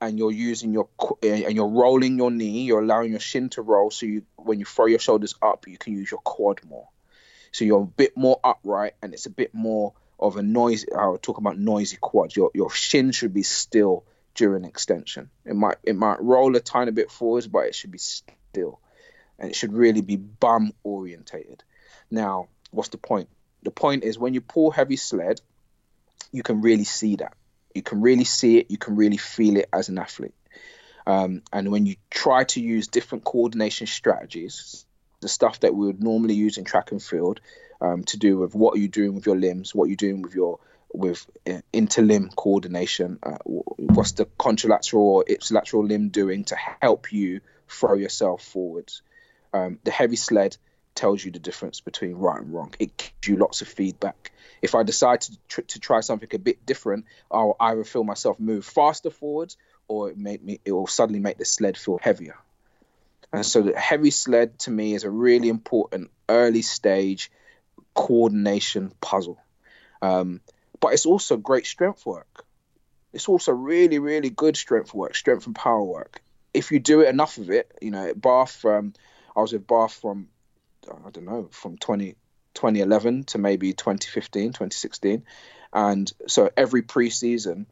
and you're using your eh, and you're rolling your knee, you're allowing your shin to roll so you when you throw your shoulders up, you can use your quad more. So you're a bit more upright and it's a bit more of a noisy I'll talk about noisy quad. Your your shin should be still during extension. It might it might roll a tiny bit forwards, but it should be still, and it should really be bum orientated. Now, what's the point? The point is when you pull heavy sled, you can really see that. You can really see it. You can really feel it as an athlete. Um, and when you try to use different coordination strategies, the stuff that we would normally use in track and field, um, to do with what are you're doing with your limbs, what you're doing with your with uh, interlimb coordination. Uh, what's the contralateral or ipsilateral limb doing to help you throw yourself forwards? Um, the heavy sled tells you the difference between right and wrong. It gives you lots of feedback. If I decide to, tr- to try something a bit different, I'll either feel myself move faster forwards or it, make me, it will suddenly make the sled feel heavier. And so the heavy sled to me is a really important early stage coordination puzzle. Um, but it's also great strength work. It's also really, really good strength work, strength and power work. If you do it enough of it, you know, Bath, um, I was with Bath from, I don't know, from 20, 2011 to maybe 2015, 2016. And so every preseason,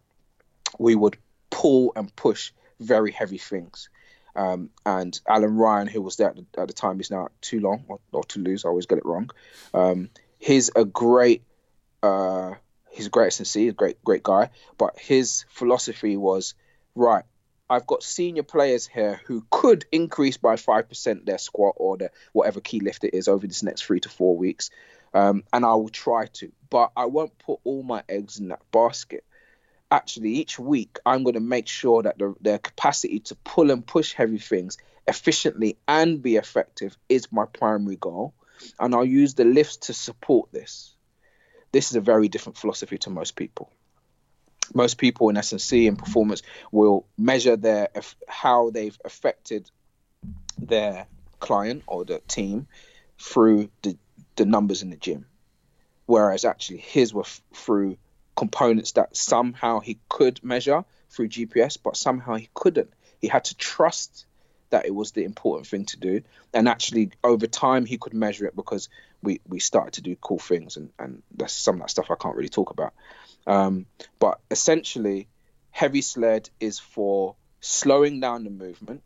we would pull and push very heavy things. Um, and Alan Ryan, who was there at the, at the time, is now Toulon or, or Toulouse. I always get it wrong. Um, he's a great uh, he's great at he's a great great guy. But his philosophy was right. I've got senior players here who could increase by 5% their squat or their whatever key lift it is over this next three to four weeks. Um, and I will try to, but I won't put all my eggs in that basket. Actually, each week I'm going to make sure that the, their capacity to pull and push heavy things efficiently and be effective is my primary goal. And I'll use the lifts to support this. This is a very different philosophy to most people. Most people in S&C and performance will measure their how they've affected their client or the team through the, the numbers in the gym. Whereas actually his were f- through components that somehow he could measure through GPS but somehow he couldn't. He had to trust that it was the important thing to do. And actually over time he could measure it because we we started to do cool things and and that's some of that stuff I can't really talk about um, but essentially, heavy sled is for slowing down the movement,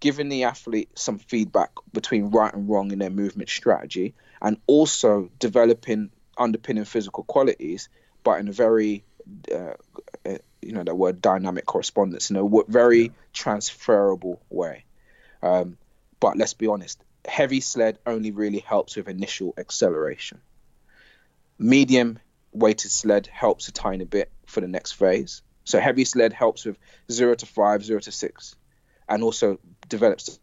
giving the athlete some feedback between right and wrong in their movement strategy, and also developing underpinning physical qualities, but in a very uh, you know that word dynamic correspondence in a very transferable way. Um, but let's be honest, heavy sled only really helps with initial acceleration. Medium weighted sled helps a tiny bit for the next phase. So heavy sled helps with zero to five, zero to six, and also develops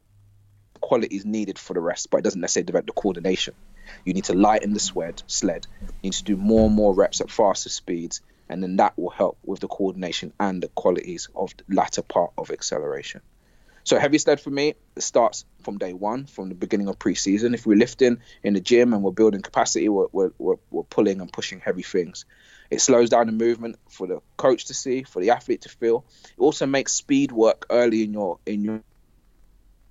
qualities needed for the rest, but it doesn't necessarily develop the coordination. You need to lighten the sled, sled. You need to do more and more reps at faster speeds, and then that will help with the coordination and the qualities of the latter part of acceleration. So heavy sled for me starts from day one, from the beginning of preseason. If we're lifting in the gym and we're building capacity, we're, we're, we're, we're pulling and pushing heavy things. It slows down the movement for the coach to see, for the athlete to feel. It also makes speed work early in your in your,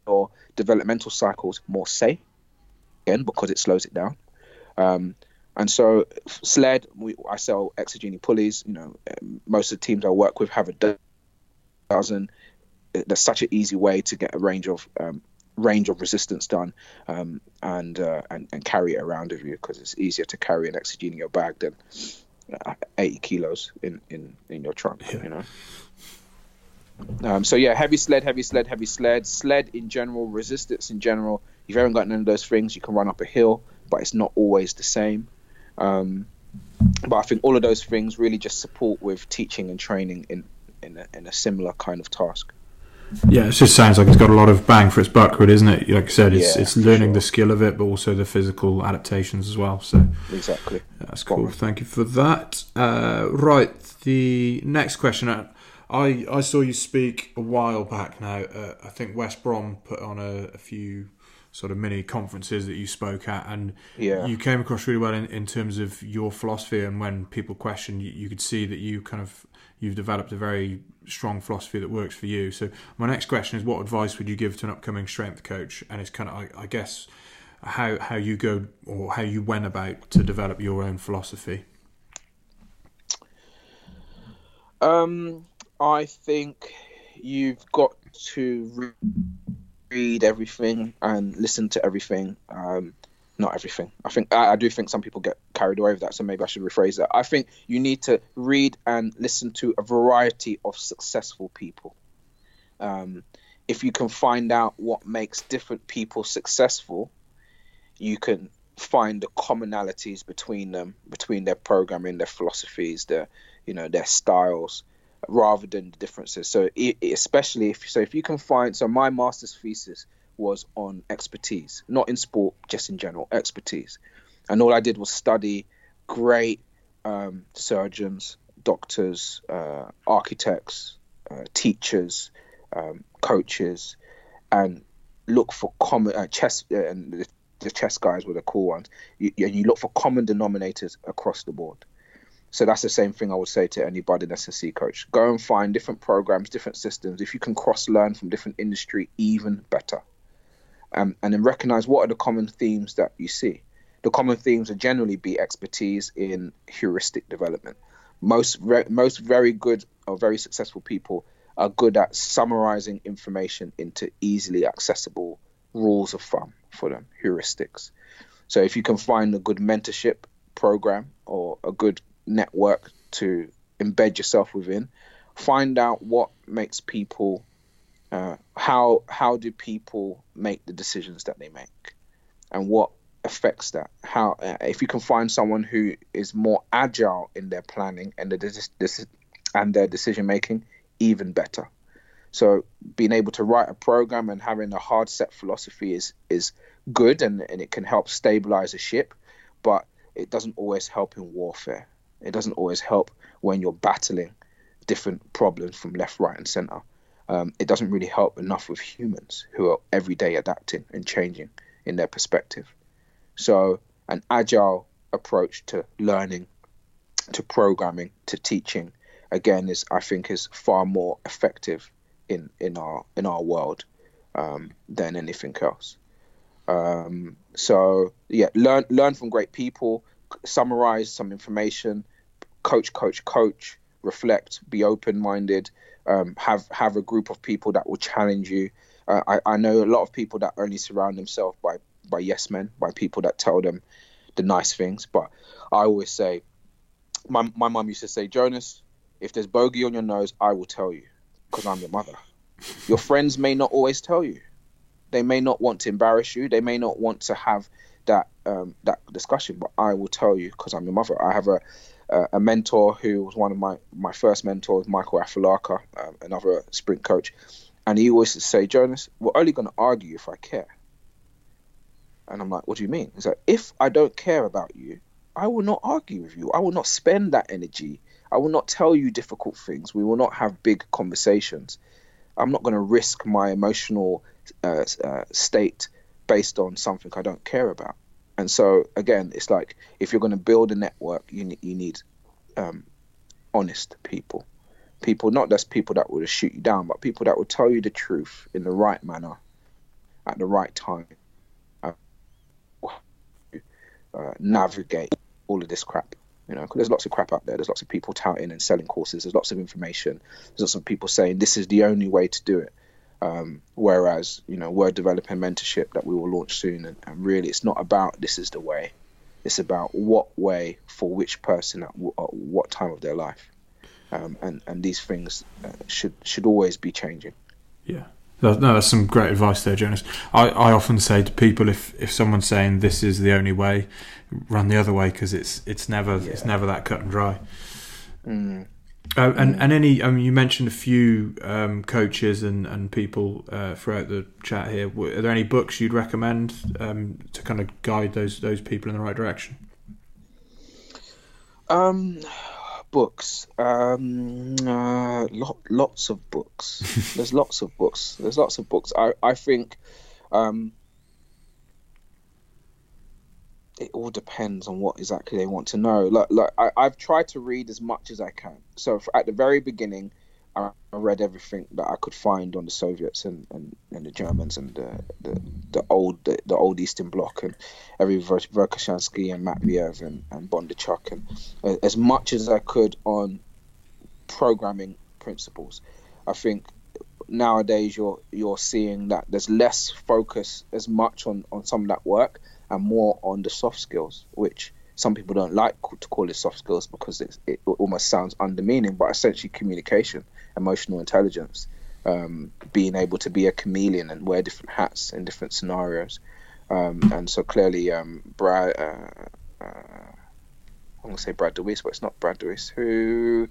your developmental cycles more safe, again because it slows it down. Um, and so sled, we, I sell Exer-Genie pulleys. You know, most of the teams I work with have a dozen there's such an easy way to get a range of um, range of resistance done um, and, uh, and and carry it around with you because it's easier to carry an Exer-Genie in your bag than uh, 80 kilos in, in, in your trunk, yeah. you know. Um, so yeah, heavy sled, heavy sled, heavy sled, sled in general, resistance in general. If you haven't got none of those things, you can run up a hill, but it's not always the same. Um, but I think all of those things really just support with teaching and training in in a, in a similar kind of task. Yeah, it just sounds like it's got a lot of bang for its buck, really, isn't it? Like I said, it's yeah, it's learning sure. the skill of it, but also the physical adaptations as well. So exactly, that's cool. Thank you for that. Uh, right, the next question. Uh, I I saw you speak a while back now. Uh, I think West Brom put on a, a, few sort of mini conferences that you spoke at, and yeah. you came across really well in, in terms of your philosophy. And when people question, you, you could see that you kind of you've developed a very strong philosophy that works for you. So my next question is, what advice would you give to an upcoming strength coach? And it's kind of, I, I guess, how how you go or how you went about to develop your own philosophy. Um, I think you've got to read everything and listen to everything. Um, not everything. I think I, I, do think some people get carried away with that, so maybe I should rephrase that. I think you need to read and listen to a variety of successful people. Um, if you can find out what makes different people successful, you can find the commonalities between them, between their programming, their philosophies, their you know their styles, rather than the differences. So especially if so, if you can find so my master's thesis was on expertise, not in sport, just in general, expertise. And all I did was study great um, surgeons, doctors, uh, architects, uh, teachers, um, coaches, and look for common uh, chess uh, and the, the, chess guys were the cool ones. You, you look for common denominators across the board. So that's the same thing I would say to anybody that's a C coach. Go and find different programs, different systems. If you can cross learn from different industry, even better um, and then recognize what are the common themes that you see. The common themes are generally be expertise in heuristic development. Most re- most very good or very successful people are good at summarizing information into easily accessible rules of thumb for them, heuristics. So if you can find a good mentorship program or a good network to embed yourself within, find out what makes people uh, how how do people make the decisions that they make? And what affects that? How uh, if you can find someone who is more agile in their planning and the and their decision making even better. So being able to write a program and having a hard set philosophy is is good and, and it can help stabilize a ship but it doesn't always help in warfare. It doesn't always help when you're battling different problems from left right and center um, it doesn't really help enough with humans who are every day adapting and changing in their perspective so, an agile approach to learning, to programming, to teaching, again, is I think is far more effective in in our in our world um, than anything else. Um, so yeah, learn learn from great people, summarize some information, coach, coach, coach, reflect, be open minded, um, have have a group of people that will challenge you. Uh, I, I know a lot of people that only surround themselves by by yes men, by people that tell them the nice things. But I always say, my my mum used to say, Jonas, if there's bogey on your nose, I will tell you, because I'm your mother. Your friends may not always tell you. They may not want to embarrass you. They may not want to have that um, that discussion, but I will tell you because I'm your mother. I have a a mentor who was one of my my first mentors, Michael Afilaka, um, another sprint coach, and he always say, Jonas, we're only going to argue if I care. And I'm like, what do you mean? He's like, if I don't care about you, I will not argue with you. I will not spend that energy. I will not tell you difficult things. We will not have big conversations. I'm not going to risk my emotional uh, uh, state based on something I don't care about. And so again, it's like if you're going to build a network, you you need um, honest people, people not just people that will shoot you down, but people that will tell you the truth in the right manner, at the right time, uh, navigate all of this crap. You know, because there's lots of crap out there. There's lots of people touting and selling courses. There's lots of information. There's lots of people saying this is the only way to do it. Um, whereas, you know, we're developing mentorship that we will launch soon, and, and, really, it's not about this is the way. It's about what way for which person at, w- at what time of their life, um, and and these things uh, should should always be changing. Yeah, no, that's some great advice there, Jonas. I, I often say to people if, if someone's saying this is the only way, run the other way because it's it's never yeah. it's never that cut and dry. Mm. Uh, and mm. and any I mean you mentioned a few um, coaches and and people uh, throughout the chat here. Are there any books you'd recommend um, to kind of guide those those people in the right direction? Um, books. Um, uh, lot, lots of books. (laughs) There's lots of books. There's lots of books. I, I think um, it all depends on what exactly they want to know. Like, like I, I've tried to read as much as I can. So at the very beginning, I read everything that I could find on the Soviets and, and, and the Germans and the the, the old the, the, old Eastern Bloc and every Verkhoshansky and Matveev and, and Bondarchuk and uh, as much as I could on programming principles. I think nowadays you're you're seeing that there's less focus as much on, on some of that work and more on the soft skills, which some people don't like to call it soft skills because it almost sounds undemeaning, but essentially communication, emotional intelligence, um, being able to be a chameleon and wear different hats in different scenarios. Um, and so clearly, um, Brad, uh, uh, I'm gonna say Brad DeWeese, but it's not Brad DeWeese. Who,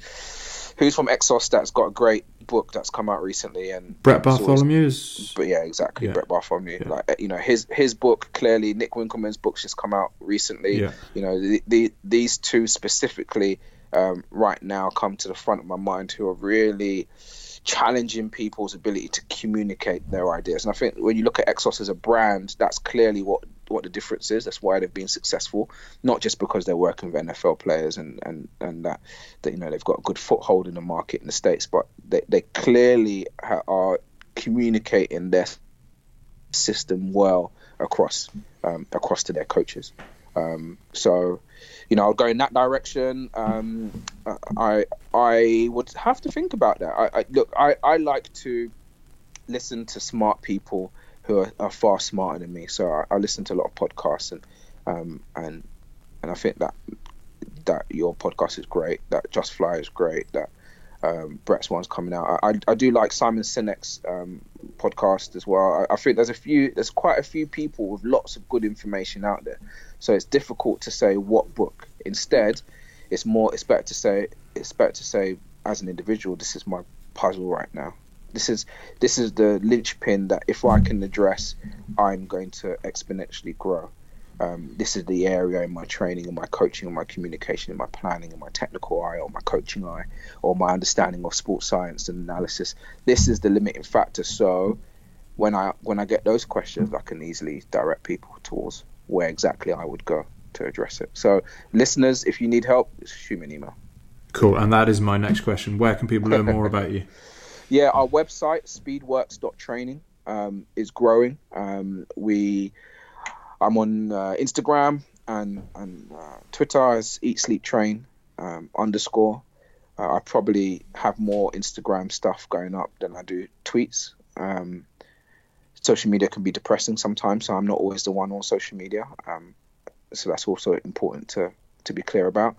who's from Exos that's got a great book that's come out recently and Brett Bartholomew is but yeah exactly yeah. Brett Bartholomew yeah. like you know his his book clearly Nick Winkelman's book's just come out recently yeah. you know the, the these two specifically um, right now come to the front of my mind who are really challenging people's ability to communicate their ideas. And I think when you look at Exos as a brand, that's clearly what what the difference is. That's why they've been successful, not just because they're working with NFL players and and and that, that you know they've got a good foothold in the market in the states, but they they clearly are communicating their system well across um, across to their coaches. Um, so you know, I'll go in that direction. Um, I I would have to think about that. I, I look, I, I like to listen to smart people who are, are far smarter than me. So I, I, listen to a lot of podcasts and um, and and I think that that your podcast is great. That Just Fly is great. That Um, Brett's one's coming out. I, I do like Simon Sinek's um, podcast as well. I, I, think there's a few, there's quite a few people with lots of good information out there. So it's difficult to say what book. Instead, it's more. It's better to say. It's better to say as an individual, this is my puzzle right now. This is this is the linchpin that if I can address, I'm going to exponentially grow. Um, this is the area in my training and my coaching and my communication and my planning and my technical eye or my coaching eye or my understanding of sports science and analysis. This is the limiting factor. So when I when I get those questions, I can easily direct people towards where exactly I would go to address it. So listeners, if you need help, shoot me an email. Cool. And that is my next question. Where can people learn (laughs) more about you? Yeah, our website speedworks.training um, is growing. Um, we I'm on uh, Instagram and and uh, Twitter as Eat Sleep Train um, underscore. Uh, I probably have more Instagram stuff going up than I do tweets. Um, social media can be depressing sometimes, so I'm not always the one on social media. Um, so that's also important to to be clear about.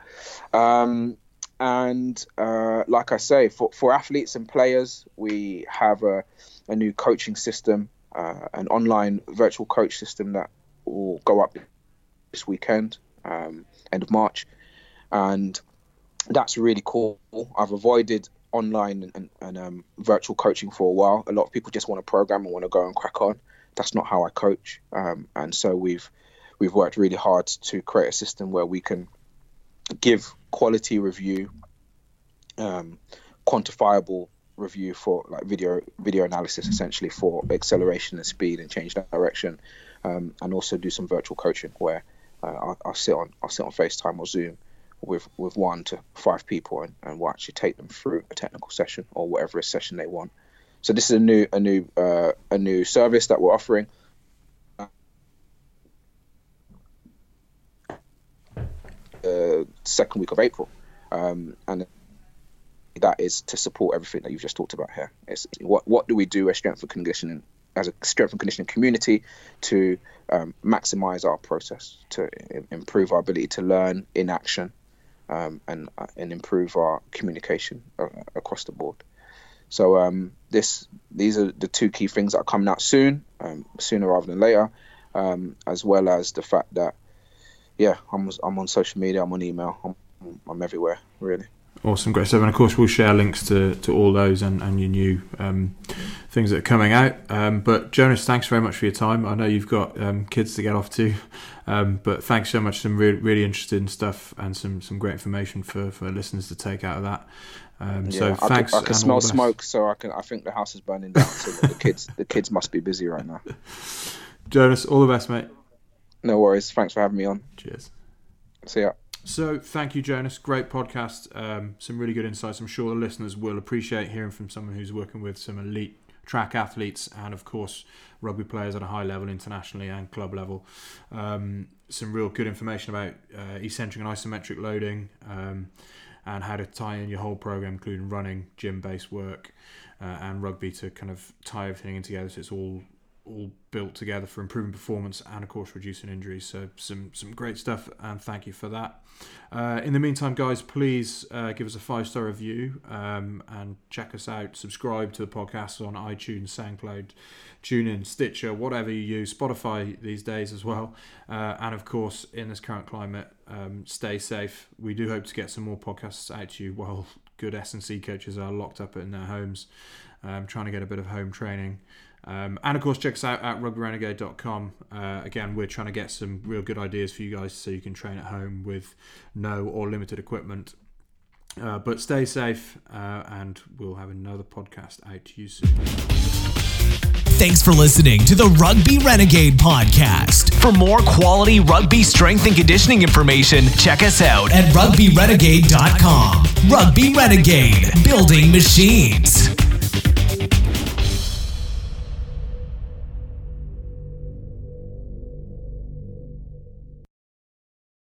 Um, and uh, like I say, for, for athletes and players, we have a, a new coaching system, uh, an online virtual coach system that will go up this weekend, um, end of March, and that's really cool. I've avoided online and, and um, virtual coaching for a while. A lot of people just want to program and want to go and crack on. That's not how I coach, um, and so we've we've worked really hard to create a system where we can give quality review, um, quantifiable review for like video video analysis essentially for acceleration and speed and change direction um, and also do some virtual coaching where uh, I'll, I'll, sit on I'll sit on FaceTime or Zoom with with one to five people and, and we'll actually take them through a technical session or whatever session they want. So this is a new a new uh, a new service that we're offering. Second week of April, um, and that is to support everything that you've just talked about here. It's what what do we do as strength and conditioning as a strength and conditioning community to um, maximize our process, to improve our ability to learn in action, um, and uh, and improve our communication uh, across the board. So um, this these are the two key things that are coming out soon, um, sooner rather than later, um, as well as the fact that yeah, I'm I'm on social media, I'm on email, I'm, I'm everywhere really. Awesome, great stuff. And of course, we'll share links to, to all those and, and your new um, things that are coming out. Um, but Jonas, thanks very much for your time. I know you've got um, kids to get off to, um, but thanks so much. Some really, really interesting stuff and some, some great information for, for listeners to take out of that. Um, yeah, so thanks. I can, I can smell smoke, so I can. I think the house is burning down. So the kids, the kids must be busy right now. (laughs) Jonas, all the best, mate. No worries. Thanks for having me on. Cheers. See ya. So, thank you, Jonas. Great podcast. Um, some really good insights. I'm sure the listeners will appreciate hearing from someone who's working with some elite track athletes and, of course, rugby players at a high level internationally and club level. Um, some real good information about uh, eccentric and isometric loading um, and how to tie in your whole program, including running, gym based work, uh, and rugby to kind of tie everything in together so it's all all built together for improving performance and of course reducing injuries so some some great stuff and thank you for that uh, in the meantime guys please uh, give us a five star review um, and check us out subscribe to the podcast on itunes soundcloud TuneIn, Stitcher, whatever you use, Spotify these days as well. Uh, and of course, in this current climate, um, stay safe. We do hope to get some more podcasts out to you while good S&C coaches are locked up in their homes, um, trying to get a bit of home training. Um, and of course, check us out at rugbyrenegade.com. Uh, again, we're trying to get some real good ideas for you guys so you can train at home with no or limited equipment. Uh, but stay safe, uh, and we'll have another podcast out to you soon. Thanks for listening to the Rugby Renegade podcast. For more quality rugby strength and conditioning information, check us out at rugbyrenegade.com. Rugby Renegade, building machines.